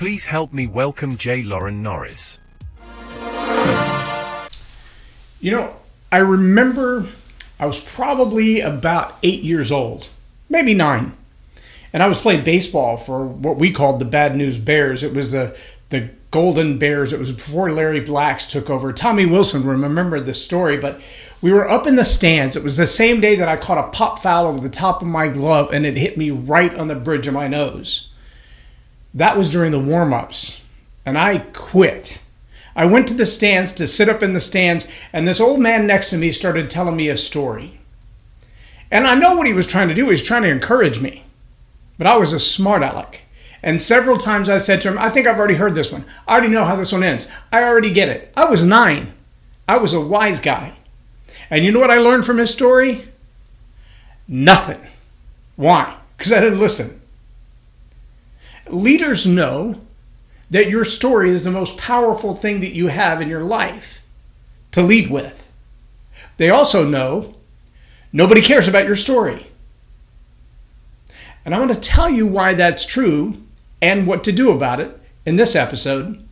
Please help me welcome J. Loren Norris. You know, I remember I was probably about eight years old, maybe nine. And I was playing baseball for what we called the Bad News Bears. It was the, the Golden Bears. It was before Larry Blacks took over. Tommy Wilson remembered the story, but we were up in the stands. It was the same day that I caught a pop foul over the top of my glove and it hit me right on the bridge of my nose. That was during the warm ups, and I quit. I went to the stands to sit up in the stands, and this old man next to me started telling me a story. And I know what he was trying to do. He was trying to encourage me. But I was a smart aleck. And several times I said to him, I think I've already heard this one. I already know how this one ends. I already get it. I was nine. I was a wise guy. And you know what I learned from his story? Nothing. Why? Because I didn't listen. Leaders know that your story is the most powerful thing that you have in your life to lead with. They also know nobody cares about your story. And I'm going to tell you why that's true and what to do about it in this episode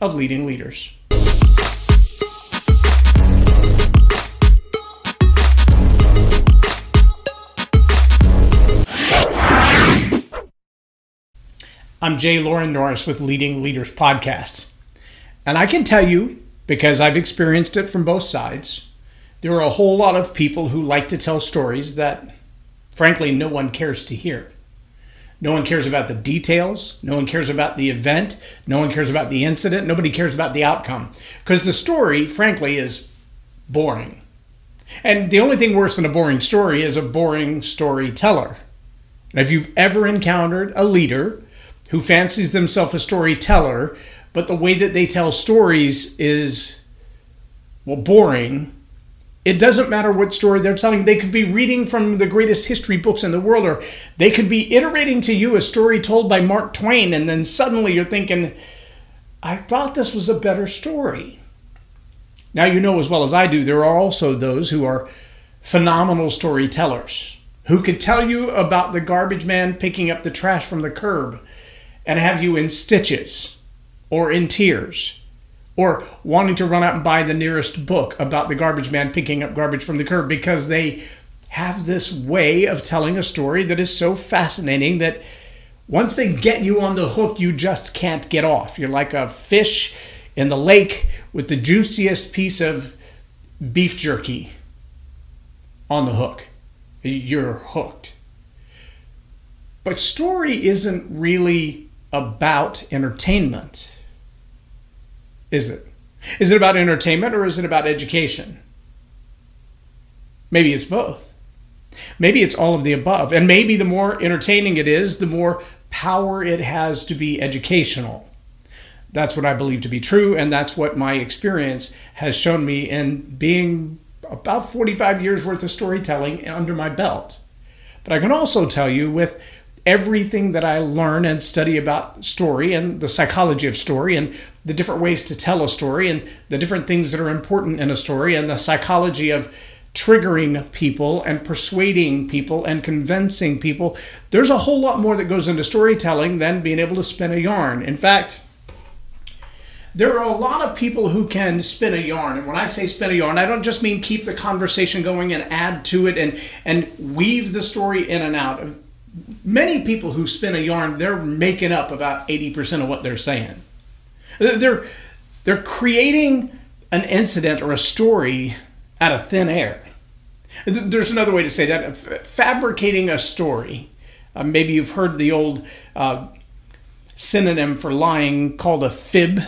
of Leading Leaders. I'm Jay Loren Norris with Leading Leaders Podcasts. And I can tell you, because I've experienced it from both sides, there are a whole lot of people who like to tell stories that, frankly, no one cares to hear. No one cares about the details. No one cares about the event. No one cares about the incident. Nobody cares about the outcome. Because the story, frankly, is boring. And the only thing worse than a boring story is a boring storyteller. And if you've ever encountered a leader who fancies themselves a storyteller, but the way that they tell stories is, well, boring. It doesn't matter what story they're telling. They could be reading from the greatest history books in the world, or they could be iterating to you a story told by Mark Twain, and then suddenly you're thinking, I thought this was a better story. Now, you know as well as I do, there are also those who are phenomenal storytellers who could tell you about the garbage man picking up the trash from the curb and have you in stitches or in tears or wanting to run out and buy the nearest book about the garbage man picking up garbage from the curb because they have this way of telling a story that is so fascinating that once they get you on the hook, you just can't get off. You're like a fish in the lake with the juiciest piece of beef jerky on the hook. You're hooked. But story isn't really about entertainment, is it? Is it about entertainment or is it about education? Maybe it's both. Maybe it's all of the above. And maybe the more entertaining it is, the more power it has to be educational. That's what I believe to be true, and that's what my experience has shown me in being about 45 years worth of storytelling under my belt. But I can also tell you with everything that I learn and study about story and the psychology of story and the different ways to tell a story and the different things that are important in a story and the psychology of triggering people and persuading people and convincing people. There's a whole lot more that goes into storytelling than being able to spin a yarn. In fact, there are a lot of people who can spin a yarn. And when I say spin a yarn, I don't just mean keep the conversation going and add to it and, and weave the story in and out many people who spin a yarn, they're making up about 80% of what they're saying. They're, they're creating an incident or a story out of thin air. There's another way to say that fabricating a story. Uh, maybe you've heard the old uh, synonym for lying called a fib.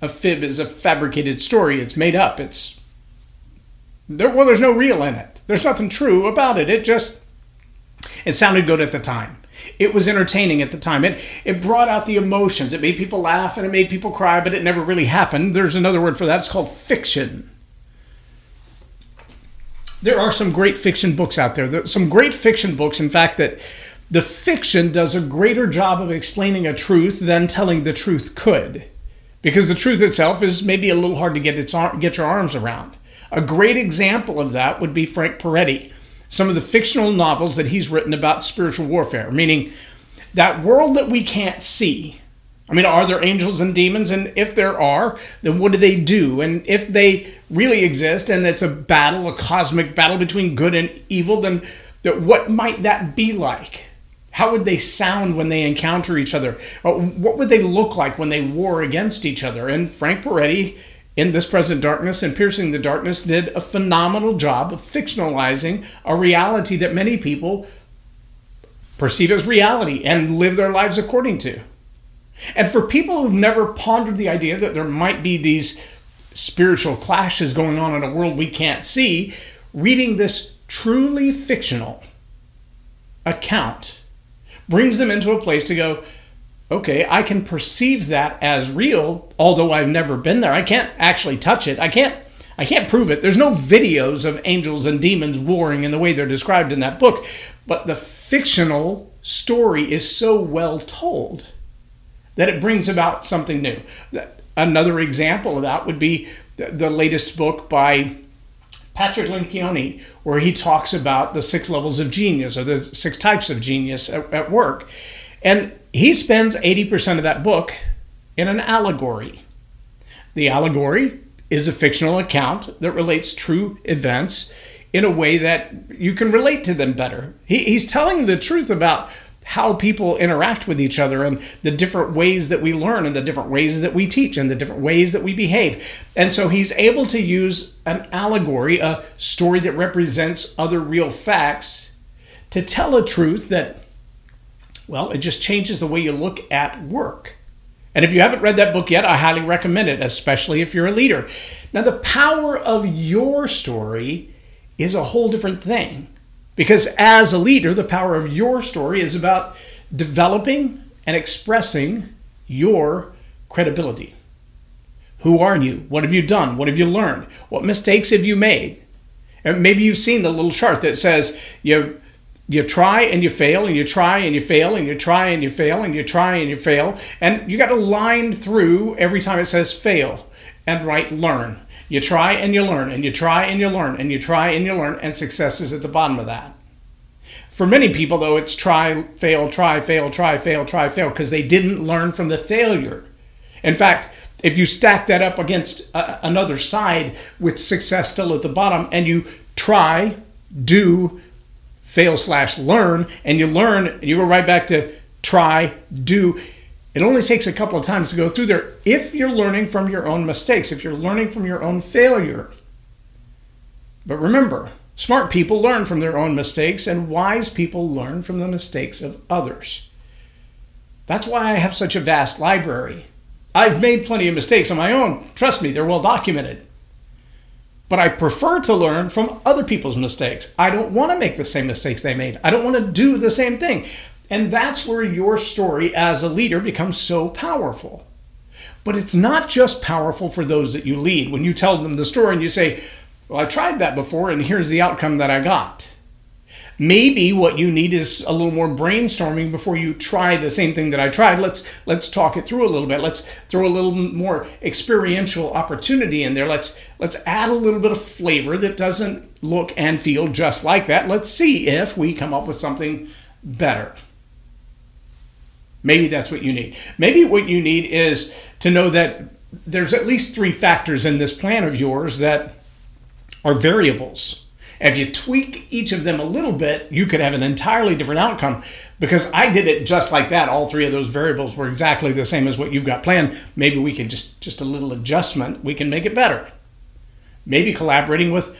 A fib is a fabricated story, it's made up. It's there, well, there's no real in it. There's nothing true about it. It just it sounded good at the time. It was entertaining at the time. It it brought out the emotions. It made people laugh and it made people cry, but it never really happened. There's another word for that. It's called fiction. There are some great fiction books out there. There's some great fiction books, in fact, that the fiction does a greater job of explaining a truth than telling the truth could. Because the truth itself is maybe a little hard to get its get your arms around. A great example of that would be Frank Peretti some of the fictional novels that he's written about spiritual warfare, meaning that world that we can't see, I mean, are there angels and demons? And if there are, then what do they do? And if they really exist and it's a battle, a cosmic battle between good and evil, then what might that be like? How would they sound when they encounter each other? What would they look like when they war against each other? And Frank Peretti, in This Present Darkness and Piercing the Darkness, did a phenomenal job of fictionalizing a reality that many people perceive as reality and live their lives according to. And for people who've never pondered the idea that there might be these spiritual clashes going on in a world we can't see, reading this truly fictional account brings them into a place to go, okay, I can perceive that as real, although I've never been there. I can't actually touch it. I can't I can't prove it. There's no videos of angels and demons warring in the way they're described in that book, but the fictional story is so well told that it brings about something new. Another example of that would be the latest book by Patrick Lencioni, where he talks about the six levels of genius or the six types of genius at, at work. And he spends 80% of that book in an allegory. The allegory is a fictional account that relates true events in a way that you can relate to them better. He, he's telling the truth about how people interact with each other and the different ways that we learn and the different ways that we teach and the different ways that we behave. And so he's able to use an allegory, a story that represents other real facts, to tell a truth that, well, it just changes the way you look at work. And if you haven't read that book yet, I highly recommend it, especially if you're a leader. Now, the power of your story is a whole different thing. Because as a leader, the power of your story is about developing and expressing your credibility. Who are you? What have you done? What have you learned? What mistakes have you made? And maybe you've seen the little chart that says you you try and you fail and you try and you fail and you try and you fail and you try and you fail and you got to line through every time it says fail and write learn you try and you learn, and you try and you learn, and you try and you learn, and success is at the bottom of that. For many people, though, it's try, fail, try, fail, try, fail, try, fail, because they didn't learn from the failure. In fact, if you stack that up against uh, another side with success still at the bottom, and you try, do, fail slash learn, and you learn, and you go right back to try, do, it only takes a couple of times to go through there if you're learning from your own mistakes, if you're learning from your own failure. But remember, smart people learn from their own mistakes, and wise people learn from the mistakes of others. That's why I have such a vast library. I've made plenty of mistakes on my own. Trust me, they're well documented. But I prefer to learn from other people's mistakes. I don't want to make the same mistakes they made. I don't want to do the same thing. And that's where your story as a leader becomes so powerful. But it's not just powerful for those that you lead. When you tell them the story and you say, Well, I tried that before and here's the outcome that I got. Maybe what you need is a little more brainstorming before you try the same thing that I tried. Let's let's talk it through a little bit. Let's throw a little more experiential opportunity in there. Let's let's add a little bit of flavor that doesn't look and feel just like that. Let's see if we come up with something better. Maybe that's what you need. Maybe what you need is to know that there's at least three factors in this plan of yours that are variables. If you tweak each of them a little bit, you could have an entirely different outcome because I did it just like that. All three of those variables were exactly the same as what you've got planned. Maybe we can just just a little adjustment, we can make it better. Maybe collaborating with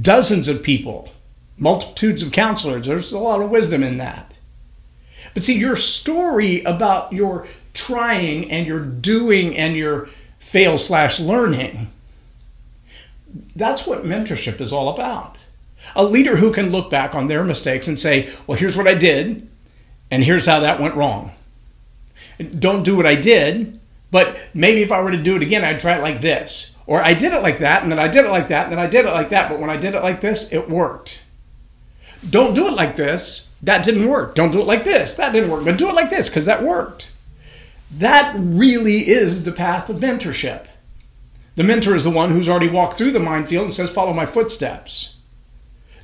dozens of people, multitudes of counselors. There's a lot of wisdom in that. But see, your story about your trying and your doing and your fail slash learning, that's what mentorship is all about. A leader who can look back on their mistakes and say, well, here's what I did, and here's how that went wrong. Don't do what I did, but maybe if I were to do it again, I'd try it like this. Or I did it like that, and then I did it like that, and then I did it like that, but when I did it like this, it worked. Don't do it like this, that didn't work. Don't do it like this. That didn't work. But do it like this because that worked. That really is the path of mentorship. The mentor is the one who's already walked through the minefield and says, Follow my footsteps.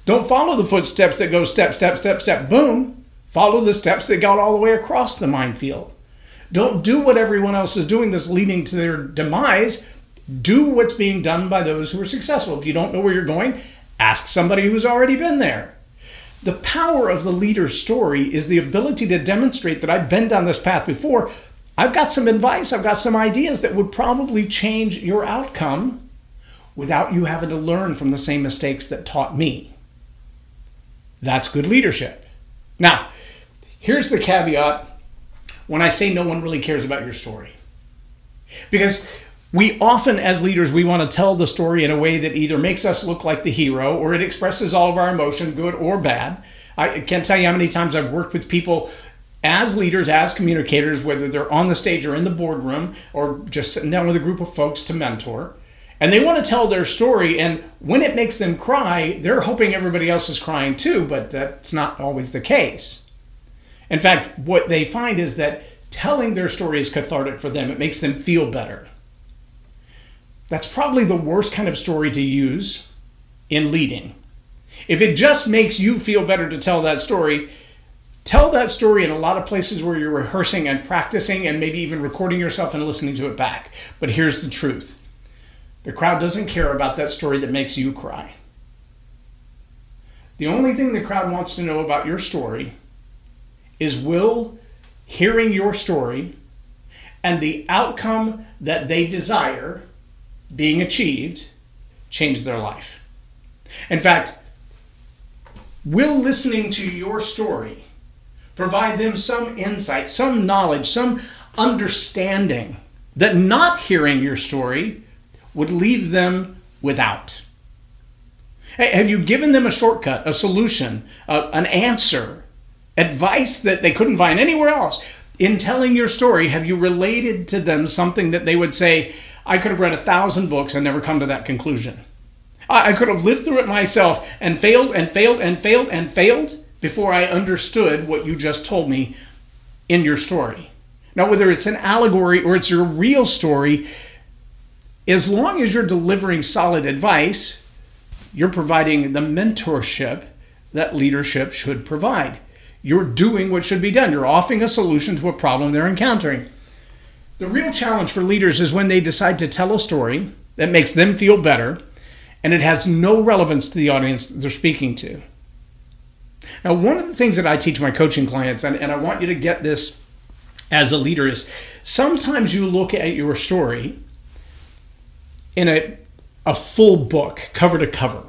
Don't follow the footsteps that go step, step, step, step, boom. Follow the steps that got all the way across the minefield. Don't do what everyone else is doing that's leading to their demise. Do what's being done by those who are successful. If you don't know where you're going, ask somebody who's already been there. The power of the leader's story is the ability to demonstrate that I've been down this path before. I've got some advice, I've got some ideas that would probably change your outcome without you having to learn from the same mistakes that taught me. That's good leadership. Now, here's the caveat when I say no one really cares about your story. Because we often, as leaders, we want to tell the story in a way that either makes us look like the hero or it expresses all of our emotion, good or bad. I can't tell you how many times I've worked with people as leaders, as communicators, whether they're on the stage or in the boardroom or just sitting down with a group of folks to mentor. And they want to tell their story, and when it makes them cry, they're hoping everybody else is crying too, but that's not always the case. In fact, what they find is that telling their story is cathartic for them, it makes them feel better. That's probably the worst kind of story to use in leading. If it just makes you feel better to tell that story, tell that story in a lot of places where you're rehearsing and practicing and maybe even recording yourself and listening to it back. But here's the truth the crowd doesn't care about that story that makes you cry. The only thing the crowd wants to know about your story is will hearing your story and the outcome that they desire being achieved change their life. In fact, will listening to your story provide them some insight, some knowledge, some understanding that not hearing your story would leave them without. Have you given them a shortcut, a solution, an answer, advice that they couldn't find anywhere else? In telling your story, have you related to them something that they would say, I could have read a thousand books and never come to that conclusion? I, I could have lived through it myself and failed and failed and failed and failed before I understood what you just told me in your story. Now, whether it's an allegory or it's your real story, as long as you're delivering solid advice, you're providing the mentorship that leadership should provide. You're doing what should be done. You're offering a solution to a problem they're encountering. The real challenge for leaders is when they decide to tell a story that makes them feel better and it has no relevance to the audience they're speaking to. Now, one of the things that I teach my coaching clients, and, and I want you to get this as a leader, is sometimes you look at your story in a, a full book, cover to cover.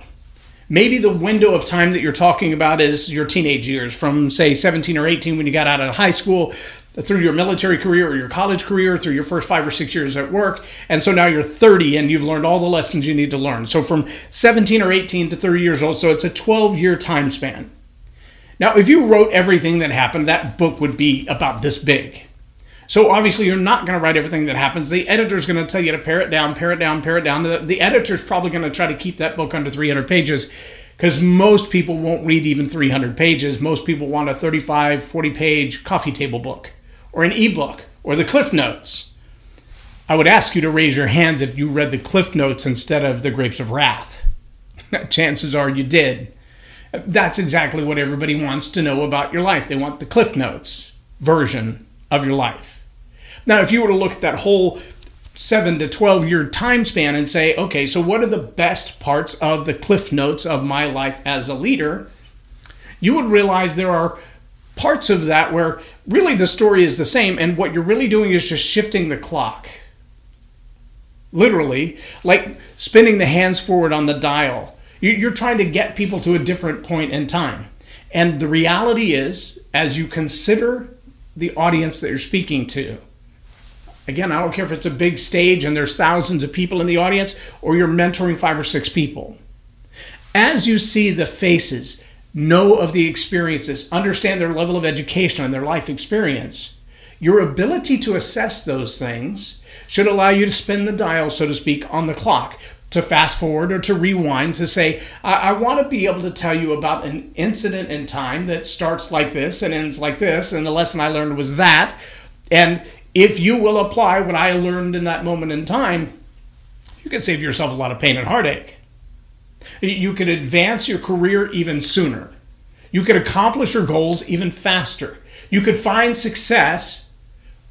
Maybe the window of time that you're talking about is your teenage years, from say 17 or 18 when you got out of high school through your military career or your college career, through your first five or six years at work. And so now you're 30 and you've learned all the lessons you need to learn. So from 17 or 18 to 30 years old, so it's a 12 year time span. Now, if you wrote everything that happened, that book would be about this big. So obviously, you're not going to write everything that happens. The editor's going to tell you to pare it down, pare it down, pare it down. The, the editor's probably going to try to keep that book under 300 pages because most people won't read even 300 pages. Most people want a 35, 40 page coffee table book or an ebook or the Cliff Notes. I would ask you to raise your hands if you read the Cliff Notes instead of the Grapes of Wrath. Chances are you did. That's exactly what everybody wants to know about your life. They want the Cliff Notes version of your life. Now, if you were to look at that whole seven to 12 year time span and say, okay, so what are the best parts of the cliff notes of my life as a leader? You would realize there are parts of that where really the story is the same, and what you're really doing is just shifting the clock. Literally, like spinning the hands forward on the dial. You're trying to get people to a different point in time. And the reality is, as you consider the audience that you're speaking to. Again, I don't care if it's a big stage and there's thousands of people in the audience or you're mentoring five or six people. As you see the faces, know of the experiences, understand their level of education and their life experience, your ability to assess those things should allow you to spin the dial, so to speak, on the clock to fast forward or to rewind to say, I, I want to be able to tell you about an incident in time that starts like this and ends like this, and the lesson I learned was that. And if you will apply what I learned in that moment in time, you can save yourself a lot of pain and heartache. You can advance your career even sooner. You could accomplish your goals even faster. You could find success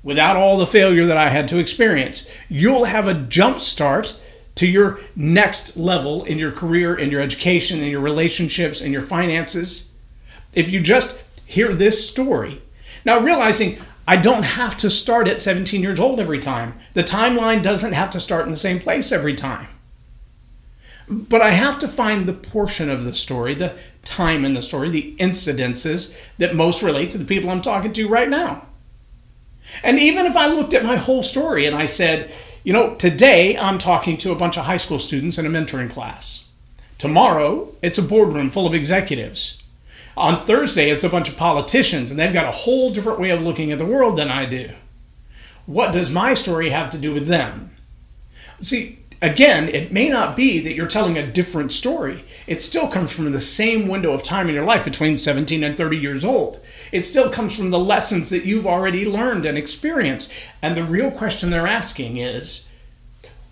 without all the failure that I had to experience. You'll have a jump start to your next level in your career, in your education, in your relationships, in your finances. If you just hear this story. Now, realizing I don't have to start at 17 years old every time, the timeline doesn't have to start in the same place every time. But I have to find the portion of the story, the time in the story, the incidences that most relate to the people I'm talking to right now. And even if I looked at my whole story and I said, you know, today I'm talking to a bunch of high school students in a mentoring class. Tomorrow, it's a boardroom full of executives. On Thursday, it's a bunch of politicians, and they've got a whole different way of looking at the world than I do. What does my story have to do with them? See, again, it may not be that you're telling a different story. It still comes from the same window of time in your life between 17 and 30 years old. It still comes from the lessons that you've already learned and experienced. And the real question they're asking is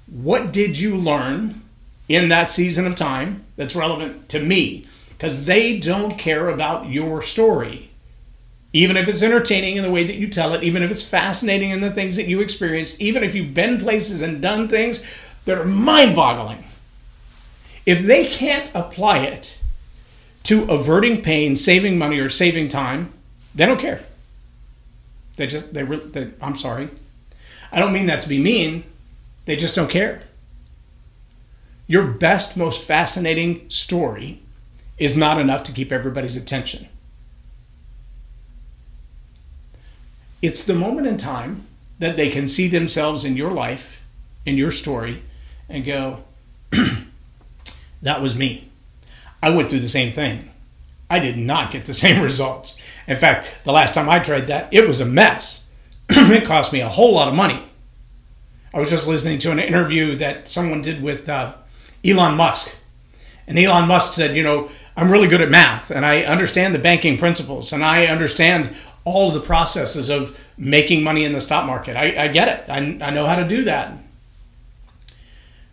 what did you learn in that season of time that's relevant to me? Because they don't care about your story. Even if it's entertaining in the way that you tell it, even if it's fascinating in the things that you experienced, even if you've been places and done things that are mind boggling. If they can't apply it to averting pain, saving money, or saving time, they don't care. They just, they, they I'm sorry. I don't mean that to be mean. They just don't care. Your best, most fascinating story is not enough to keep everybody's attention. It's the moment in time that they can see themselves in your life, in your story, and go, that was me. I went through the same thing. I did not get the same results. In fact, the last time I tried that, it was a mess. it cost me a whole lot of money. I was just listening to an interview that someone did with uh, Elon Musk. And Elon Musk said, You know, I'm really good at math and I understand the banking principles and I understand all of the processes of making money in the stock market. I, I get it, I, I know how to do that.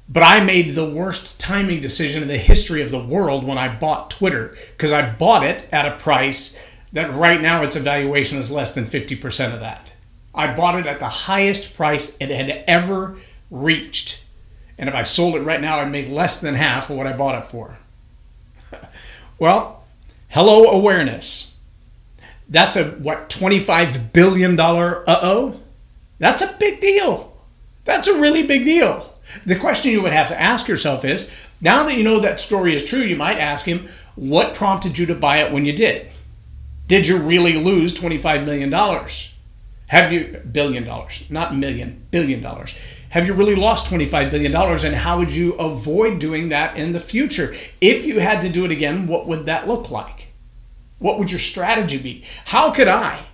But I made the worst timing decision in the history of the world when I bought Twitter because I bought it at a price that right now its evaluation is less than 50% of that. I bought it at the highest price it had ever reached. And if I sold it right now, I'd make less than half of what I bought it for. well, hello awareness. That's a what 25 billion dollar uh-oh. That's a big deal. That's a really big deal. The question you would have to ask yourself is now that you know that story is true, you might ask him, what prompted you to buy it when you did? Did you really lose $25 million? Have you, billion dollars, not million, billion dollars. Have you really lost $25 billion? And how would you avoid doing that in the future? If you had to do it again, what would that look like? What would your strategy be? How could I,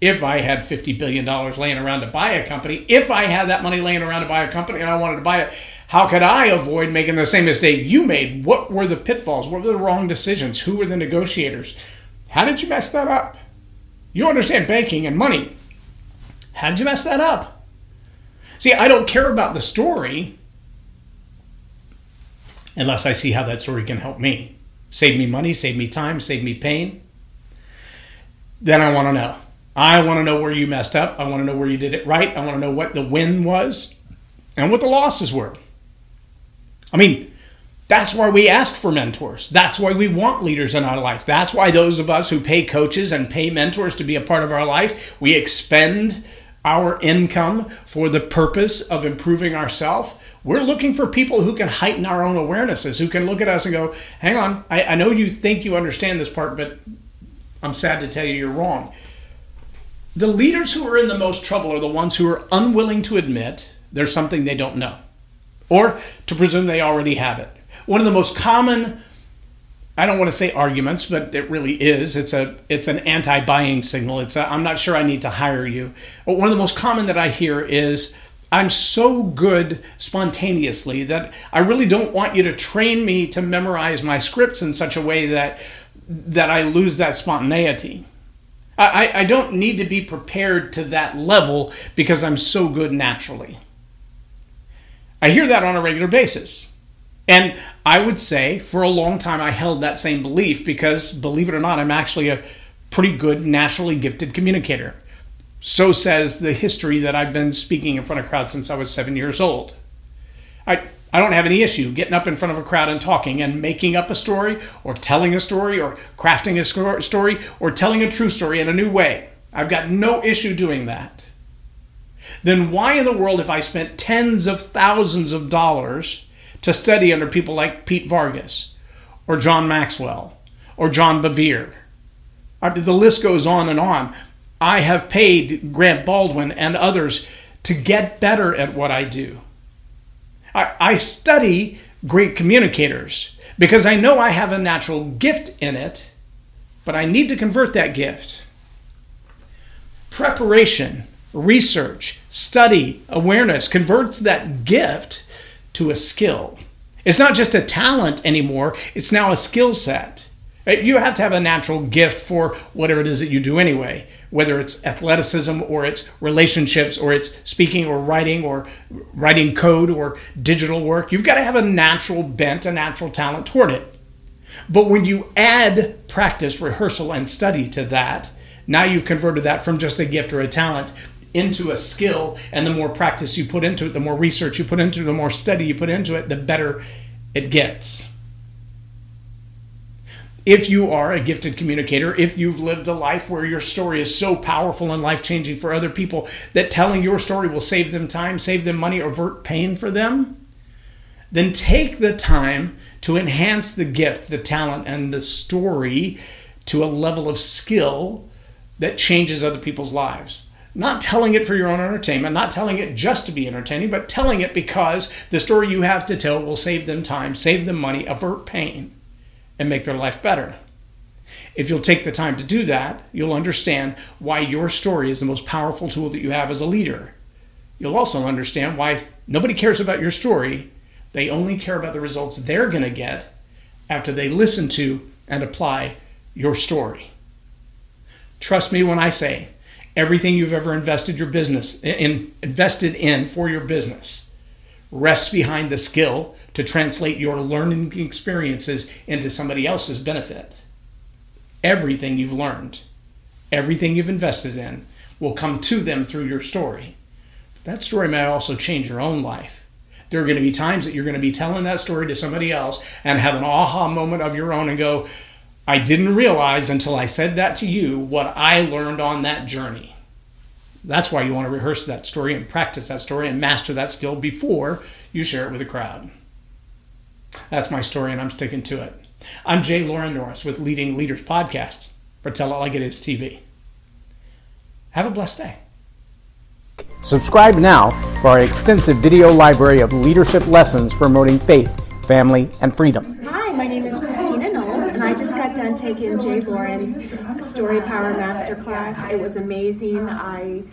if I had $50 billion laying around to buy a company, if I had that money laying around to buy a company and I wanted to buy it, how could I avoid making the same mistake you made? What were the pitfalls? What were the wrong decisions? Who were the negotiators? How did you mess that up? You understand banking and money. How did you mess that up? See, I don't care about the story unless I see how that story can help me. Save me money, save me time, save me pain. Then I want to know. I want to know where you messed up. I want to know where you did it right. I want to know what the win was and what the losses were. I mean, that's why we ask for mentors. That's why we want leaders in our life. That's why those of us who pay coaches and pay mentors to be a part of our life, we expend our income for the purpose of improving ourselves. We're looking for people who can heighten our own awarenesses, who can look at us and go, hang on, I, I know you think you understand this part, but I'm sad to tell you you're wrong. The leaders who are in the most trouble are the ones who are unwilling to admit there's something they don't know or to presume they already have it. One of the most common I don't want to say arguments, but it really is. It's a it's an anti-buying signal. It's i am not sure I need to hire you. But one of the most common that I hear is I'm so good spontaneously that I really don't want you to train me to memorize my scripts in such a way that that I lose that spontaneity. I, I don't need to be prepared to that level because I'm so good naturally. I hear that on a regular basis. And I would say for a long time I held that same belief because, believe it or not, I'm actually a pretty good, naturally gifted communicator. So says the history that I've been speaking in front of crowds since I was seven years old. I, I don't have any issue getting up in front of a crowd and talking and making up a story or telling a story or crafting a story or telling a true story in a new way. I've got no issue doing that. Then why in the world have I spent tens of thousands of dollars to study under people like Pete Vargas or John Maxwell or John Bevere? The list goes on and on. I have paid Grant Baldwin and others to get better at what I do. I, study great communicators because I know I have a natural gift in it, but I need to convert that gift. Preparation, research, study, awareness converts that gift to a skill. It's not just a talent anymore, it's now a skill set. You have to have a natural gift for whatever it is that you do anyway, whether it's athleticism or it's relationships or it's speaking or writing or writing code or digital work. You've got to have a natural bent, a natural talent toward it. But when you add practice, rehearsal, and study to that, now you've converted that from just a gift or a talent into a skill. And the more practice you put into it, the more research you put into it, the more study you put into it, the better it gets if you are a gifted communicator, if you've lived a life where your story is so powerful and life changing for other people that telling your story will save them time, save them money, avert pain for them, then take the time to enhance the gift, the talent, and the story to a level of skill that changes other people's lives. Not telling it for your own entertainment, not telling it just to be entertaining, but telling it because the story you have to tell will save them time, save them money, avert pain and make their life better. If you'll take the time to do that, you'll understand why your story is the most powerful tool that you have as a leader. You'll also understand why nobody cares about your story. They only care about the results they're going to get after they listen to and apply your story. Trust me when I say everything you've ever invested your business in invested in for your business rests behind the skill to translate your learning experiences into somebody else's benefit. Everything you've learned, everything you've invested in, will come to them through your story. That story may also change your own life. There are going to be times that you're going to be telling that story to somebody else and have an aha moment of your own and go, I didn't realize until I said that to you what I learned on that journey. That's why you want to rehearse that story and practice that story and master that skill before you share it with a crowd. That's my story, and I'm sticking to it. I'm Jay Loren Norris with Leading Leaders Podcast for Tell It Like It Is TV. Have a blessed day. Subscribe now for our extensive video library of leadership lessons promoting faith, family, and freedom. Hi, my name is Christina Knowles, and I just got done taking Jay Loren's Story Power Masterclass. It was amazing. I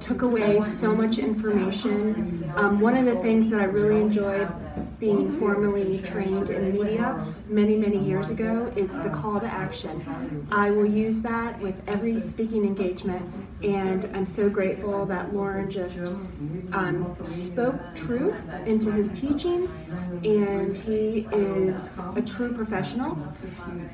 took away so much information. Um, one of the things that I really enjoyed being formally trained in media many, many years ago is the call to action. I will use that with every speaking engagement, and I'm so grateful that Loren just um, spoke truth into his teachings, and he is a true professional.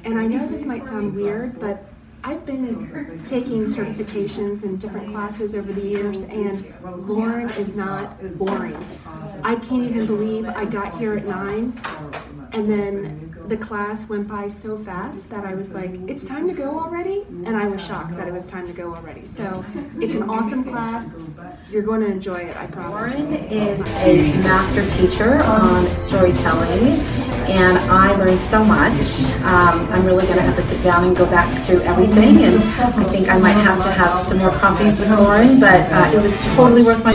And I know this might sound weird, but I've been taking certifications in different classes over the years, and Loren is not boring. I can't even believe I got here at nine, and then the class went by so fast that I was like, it's time to go already? And I was shocked that it was time to go already. So it's an awesome class. You're going to enjoy it, I promise. Loren is a master teacher on storytelling, and I learned so much. Um, I'm really going to have to sit down and go back through everything, and I think I might have to have some more coffees with Loren, but uh, it was totally worth my